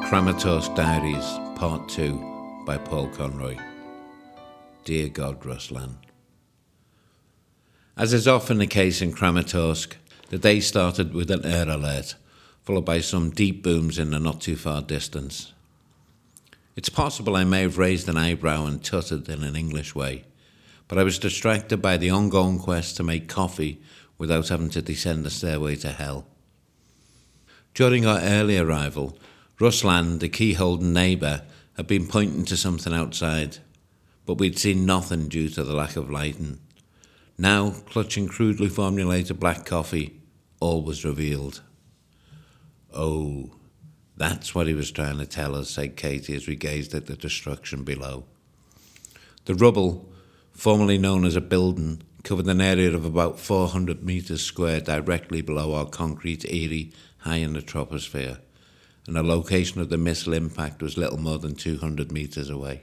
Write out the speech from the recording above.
Kramatorsk Diaries, Part 2 by Paul Conroy. Dear God, Ruslan. As is often the case in Kramatorsk, the day started with an air alert, followed by some deep booms in the not too far distance. It's possible I may have raised an eyebrow and tutted in an English way, but I was distracted by the ongoing quest to make coffee without having to descend the stairway to hell. During our early arrival, Ruslan, the key holding neighbour, had been pointing to something outside, but we'd seen nothing due to the lack of lighting. Now, clutching crudely formulated black coffee, all was revealed. Oh, that's what he was trying to tell us, said Katie as we gazed at the destruction below. The rubble, formerly known as a building, covered an area of about 400 metres square directly below our concrete eyrie high in the troposphere, and the location of the missile impact was little more than 200 metres away.